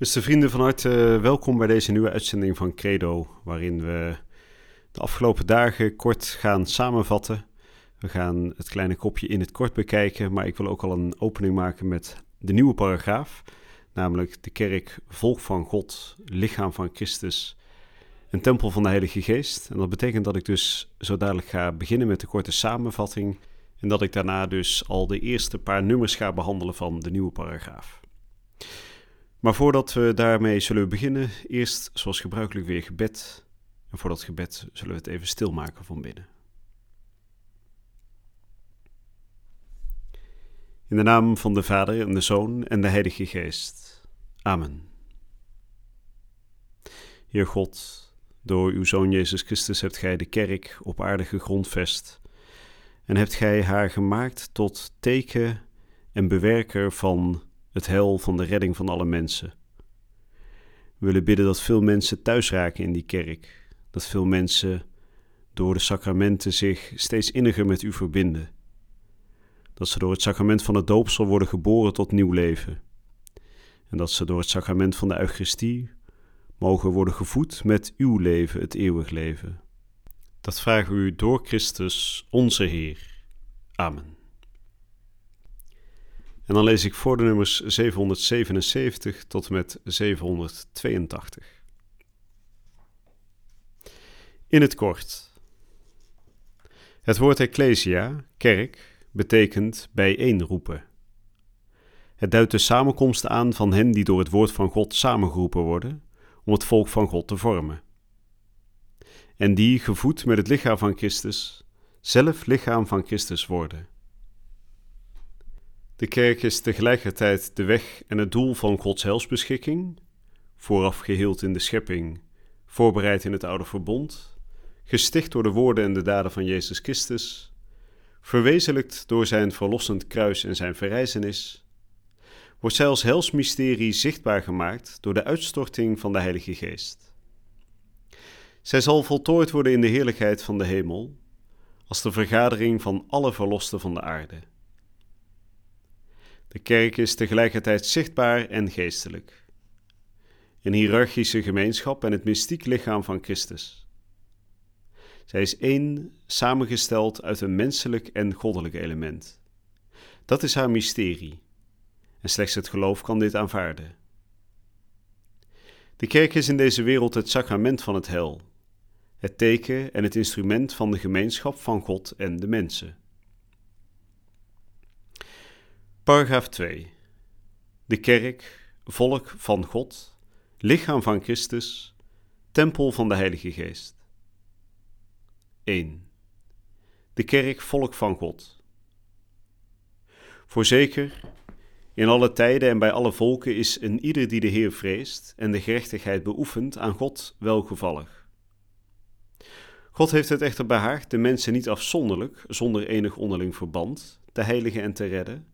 Beste vrienden, van harte welkom bij deze nieuwe uitzending van Credo, waarin we de afgelopen dagen kort gaan samenvatten. We gaan het kleine kopje in het kort bekijken, maar ik wil ook al een opening maken met de nieuwe paragraaf, namelijk de kerk, volk van God, lichaam van Christus, een tempel van de Heilige Geest. En dat betekent dat ik dus zo dadelijk ga beginnen met de korte samenvatting en dat ik daarna dus al de eerste paar nummers ga behandelen van de nieuwe paragraaf. Maar voordat we daarmee zullen beginnen, eerst zoals gebruikelijk weer gebed. En voor dat gebed zullen we het even stilmaken van binnen. In de naam van de Vader en de Zoon en de Heilige Geest. Amen. Heer God, door uw Zoon Jezus Christus hebt gij de kerk op aardige grondvest en hebt gij haar gemaakt tot teken en bewerker van het heil van de redding van alle mensen. We willen bidden dat veel mensen thuis raken in die kerk, dat veel mensen door de sacramenten zich steeds inniger met u verbinden, dat ze door het sacrament van het doopsel worden geboren tot nieuw leven, en dat ze door het sacrament van de Eucharistie mogen worden gevoed met uw leven, het eeuwig leven. Dat vragen we u door Christus, onze Heer. Amen. En dan lees ik voor de nummers 777 tot met 782. In het kort. Het woord ecclesia, kerk, betekent bijeenroepen. Het duidt de samenkomst aan van hen die door het woord van God samengeroepen worden om het volk van God te vormen. En die, gevoed met het lichaam van Christus, zelf lichaam van Christus worden. De kerk is tegelijkertijd de weg en het doel van Gods helsbeschikking, vooraf geheeld in de schepping, voorbereid in het oude verbond, gesticht door de woorden en de daden van Jezus Christus, verwezenlijkt door zijn verlossend kruis en zijn verrijzenis, wordt zij als helsmysterie zichtbaar gemaakt door de uitstorting van de Heilige Geest. Zij zal voltooid worden in de heerlijkheid van de hemel, als de vergadering van alle verlosten van de aarde. De kerk is tegelijkertijd zichtbaar en geestelijk. Een hiërarchische gemeenschap en het mystiek lichaam van Christus. Zij is één, samengesteld uit een menselijk en goddelijk element. Dat is haar mysterie, en slechts het geloof kan dit aanvaarden. De kerk is in deze wereld het sacrament van het hel, het teken en het instrument van de gemeenschap van God en de mensen. Paragraaf 2. De kerk, volk van God, lichaam van Christus, tempel van de Heilige Geest. 1. De kerk, volk van God. Voorzeker, in alle tijden en bij alle volken is een ieder die de Heer vreest en de gerechtigheid beoefent aan God welgevallig. God heeft het echter behaagd de mensen niet afzonderlijk, zonder enig onderling verband, te heiligen en te redden,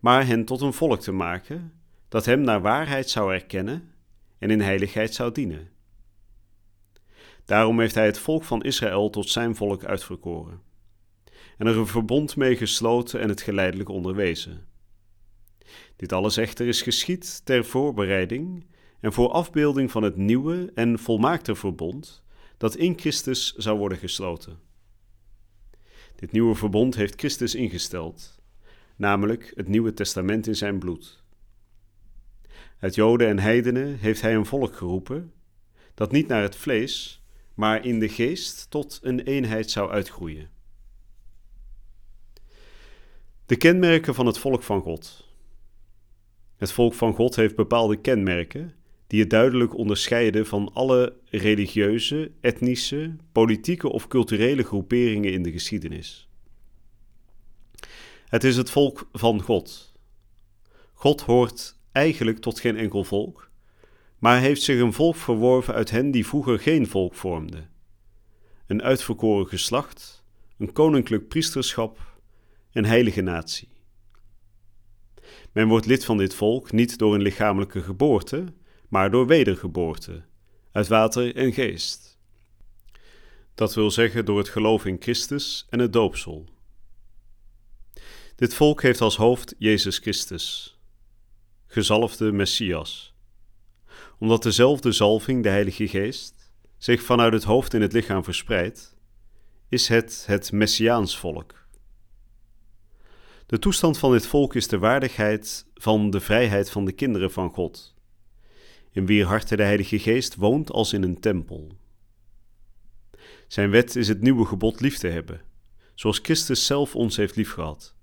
maar hen tot een volk te maken dat hem naar waarheid zou erkennen en in heiligheid zou dienen. Daarom heeft hij het volk van Israël tot zijn volk uitverkoren en er een verbond mee gesloten en het geleidelijk onderwezen. Dit alles echter is geschied ter voorbereiding en voor afbeelding van het nieuwe en volmaakte verbond dat in Christus zou worden gesloten. Dit nieuwe verbond heeft Christus ingesteld namelijk het Nieuwe Testament in zijn bloed. Uit Joden en heidenen heeft hij een volk geroepen, dat niet naar het vlees, maar in de geest tot een eenheid zou uitgroeien. De kenmerken van het volk van God. Het volk van God heeft bepaalde kenmerken die het duidelijk onderscheiden van alle religieuze, etnische, politieke of culturele groeperingen in de geschiedenis. Het is het volk van God. God hoort eigenlijk tot geen enkel volk, maar heeft zich een volk verworven uit hen die vroeger geen volk vormden. Een uitverkoren geslacht, een koninklijk priesterschap, een heilige natie. Men wordt lid van dit volk niet door een lichamelijke geboorte, maar door wedergeboorte, uit water en geest. Dat wil zeggen door het geloof in Christus en het doopsel. Dit volk heeft als hoofd Jezus Christus, gezalfde Messias. Omdat dezelfde zalving, de Heilige Geest, zich vanuit het hoofd in het lichaam verspreidt, is het het Messiaans volk. De toestand van dit volk is de waardigheid van de vrijheid van de kinderen van God, in wier harten de Heilige Geest woont als in een tempel. Zijn wet is het nieuwe gebod lief te hebben, zoals Christus zelf ons heeft liefgehad.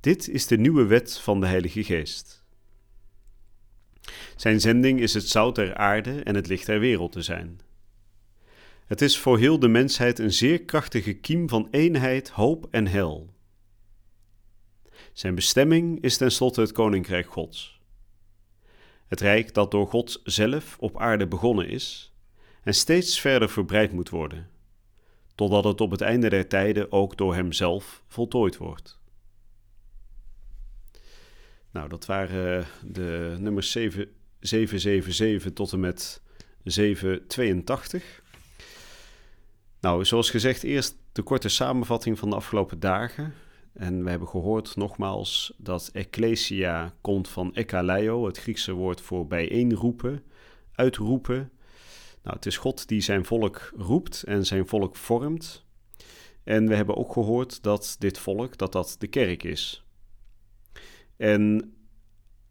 Dit is de nieuwe wet van de Heilige Geest. Zijn zending is het zout der aarde en het licht der wereld te zijn. Het is voor heel de mensheid een zeer krachtige kiem van eenheid, hoop en hel. Zijn bestemming is tenslotte het Koninkrijk Gods. Het rijk dat door God zelf op aarde begonnen is en steeds verder verbreid moet worden, totdat het op het einde der tijden ook door Hemzelf voltooid wordt. Nou, dat waren de nummers 7, 777 tot en met 782. Nou, zoals gezegd, eerst de korte samenvatting van de afgelopen dagen. En we hebben gehoord nogmaals dat ecclesia komt van ekkaleo, het Griekse woord voor bijeenroepen, uitroepen. Nou, het is God die zijn volk roept en zijn volk vormt. En we hebben ook gehoord dat dit volk, dat dat de kerk is. En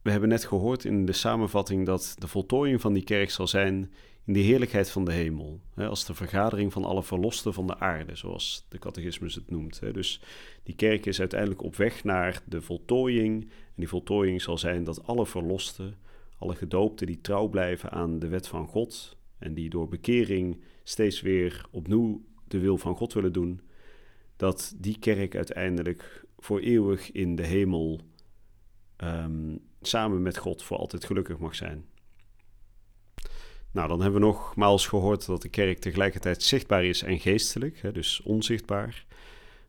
we hebben net gehoord in de samenvatting dat de voltooiing van die kerk zal zijn in de heerlijkheid van de hemel. Als de vergadering van alle verlosten van de aarde, zoals de catechismus het noemt. Dus die kerk is uiteindelijk op weg naar de voltooiing. En die voltooiing zal zijn dat alle verlosten, alle gedoopten die trouw blijven aan de wet van God en die door bekering steeds weer opnieuw de wil van God willen doen, dat die kerk uiteindelijk voor eeuwig in de hemel Ehm, samen met God voor altijd gelukkig mag zijn. Nou, dan hebben we nogmaals gehoord dat de kerk tegelijkertijd zichtbaar is en geestelijk, hè, dus onzichtbaar.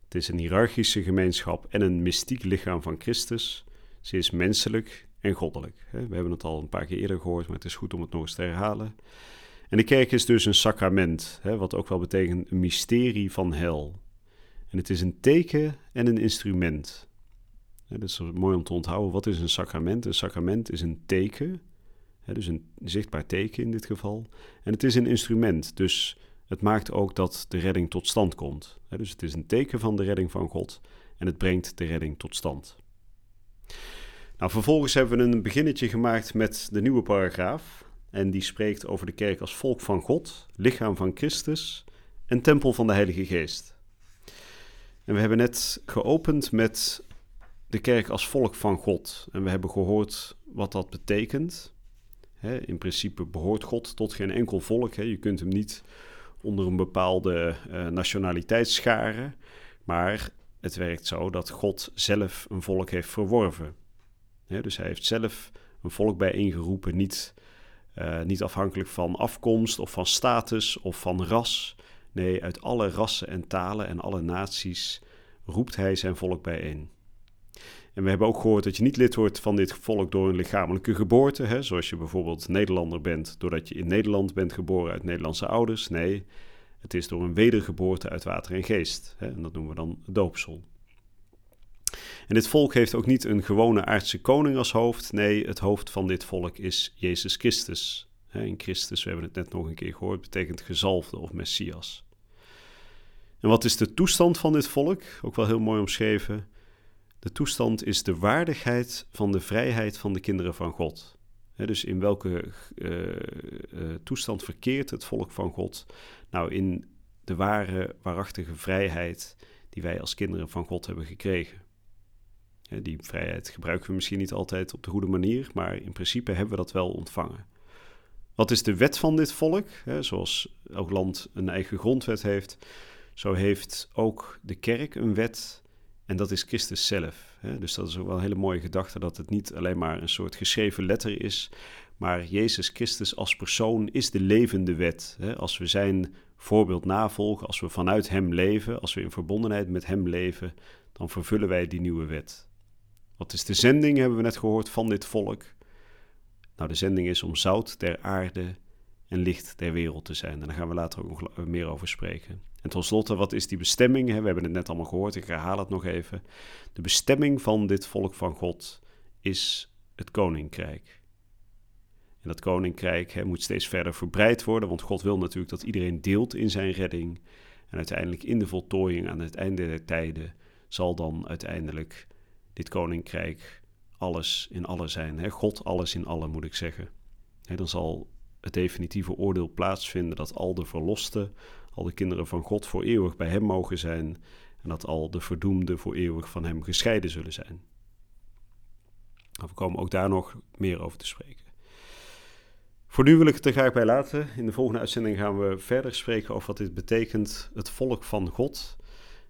Het is een hiërarchische gemeenschap en een mystiek lichaam van Christus. Ze is menselijk en goddelijk. Hè. We hebben het al een paar keer eerder gehoord, maar het is goed om het nog eens te herhalen. En de kerk is dus een sacrament, hè, wat ook wel betekent een mysterie van hel. En het is een teken en een instrument. Dat is mooi om te onthouden. Wat is een sacrament? Een sacrament is een teken, dus een zichtbaar teken in dit geval. En het is een instrument, dus het maakt ook dat de redding tot stand komt. Dus het is een teken van de redding van God en het brengt de redding tot stand. Nou, vervolgens hebben we een beginnetje gemaakt met de nieuwe paragraaf. En die spreekt over de kerk als volk van God, lichaam van Christus en tempel van de Heilige Geest. En we hebben net geopend met de kerk als volk van God. En we hebben gehoord wat dat betekent. in principe behoort God tot geen enkel volk. Je kunt hem niet onder een bepaalde uh, nationaliteit scharen. Maar het werkt zo dat God zelf een volk heeft verworven. dus hij heeft zelf een volk bijeengeroepen, niet, uh, niet afhankelijk van afkomst of van status of van ras. Nee, uit alle rassen en talen en alle naties roept hij zijn volk bijeen. En we hebben ook gehoord dat je niet lid wordt van dit volk door een lichamelijke geboorte, hè, zoals je bijvoorbeeld Nederlander bent doordat je in Nederland bent geboren uit Nederlandse ouders. Nee, het is door een wedergeboorte uit water en geest. Hè, en dat noemen we dan doopsel. En dit volk heeft ook niet een gewone aardse koning als hoofd. Nee, het hoofd van dit volk is Jezus Christus. In Christus, we hebben het net nog een keer gehoord, betekent gezalfde of Messias. En wat is de toestand van dit volk? Ook wel heel mooi omschreven. De toestand is de waardigheid van de vrijheid van de kinderen van God. dus in welke uh, uh, toestand verkeert het volk van God? Nou, in de ware, waarachtige vrijheid die wij als kinderen van God hebben gekregen. die vrijheid gebruiken we misschien niet altijd op de goede manier, maar in principe hebben we dat wel ontvangen. Wat is de wet van dit volk? zoals elk land een eigen grondwet heeft, zo heeft ook de kerk een wet en dat is Christus zelf. Hè? Dus dat is ook wel een hele mooie gedachte dat het niet alleen maar een soort geschreven letter is, Maar Jezus Christus als persoon is de levende wet. Als we zijn voorbeeld navolgen, als we vanuit Hem leven, als we in verbondenheid met Hem leven, dan vervullen wij die nieuwe wet. Wat is de zending, hebben we net gehoord, van dit volk? Nou, de zending is om zout der aarde en licht der wereld te zijn. En daar gaan we later ook nog meer over spreken. En tenslotte, wat is die bestemming? We hebben het net allemaal gehoord, ik herhaal het nog even. De bestemming van dit volk van God is het koninkrijk. En dat koninkrijk moet steeds verder verbreid worden, want God wil natuurlijk dat iedereen deelt in zijn redding. En uiteindelijk in de voltooiing aan het einde der tijden zal dan uiteindelijk dit koninkrijk alles in alle zijn. God alles in alle, moet ik zeggen. Dan zal het definitieve oordeel plaatsvinden dat al de verlosten, al de kinderen van God voor eeuwig bij Hem mogen zijn en dat al de verdoemden voor eeuwig van Hem gescheiden zullen zijn. We komen ook daar nog meer over te spreken. Voor nu wil ik het er graag bij laten. In de volgende uitzending gaan we verder spreken over wat dit betekent, het volk van God.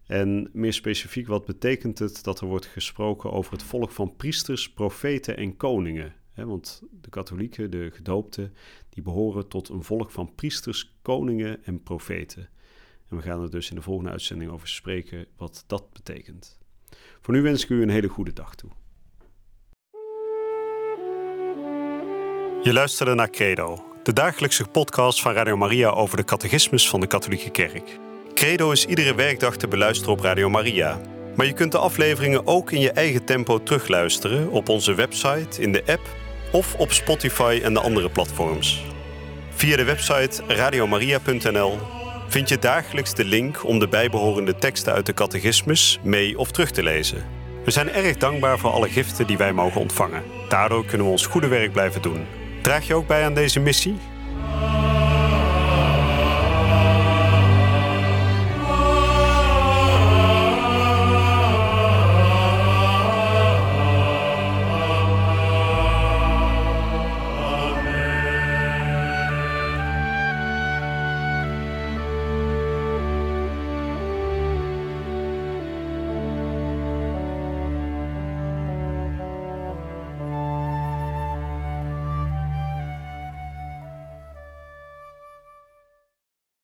En meer specifiek, wat betekent het dat er wordt gesproken over het volk van priesters, profeten en koningen? Want de katholieken, de gedoopten, die behoren tot een volk van priesters, koningen en profeten. En we gaan er dus in de volgende uitzending over spreken wat dat betekent. Voor nu wens ik u een hele goede dag toe. Je luisterde naar Credo, de dagelijkse podcast van Radio Maria over de catechismus van de Katholieke Kerk. Credo is iedere werkdag te beluisteren op Radio Maria. Maar je kunt de afleveringen ook in je eigen tempo terugluisteren op onze website, in de app of op Spotify en de andere platforms. Via de website radiomaria.nl vind je dagelijks de link om de bijbehorende teksten uit de catechismus mee of terug te lezen. We zijn erg dankbaar voor alle giften die wij mogen ontvangen. Daardoor kunnen we ons goede werk blijven doen. Draag je ook bij aan deze missie?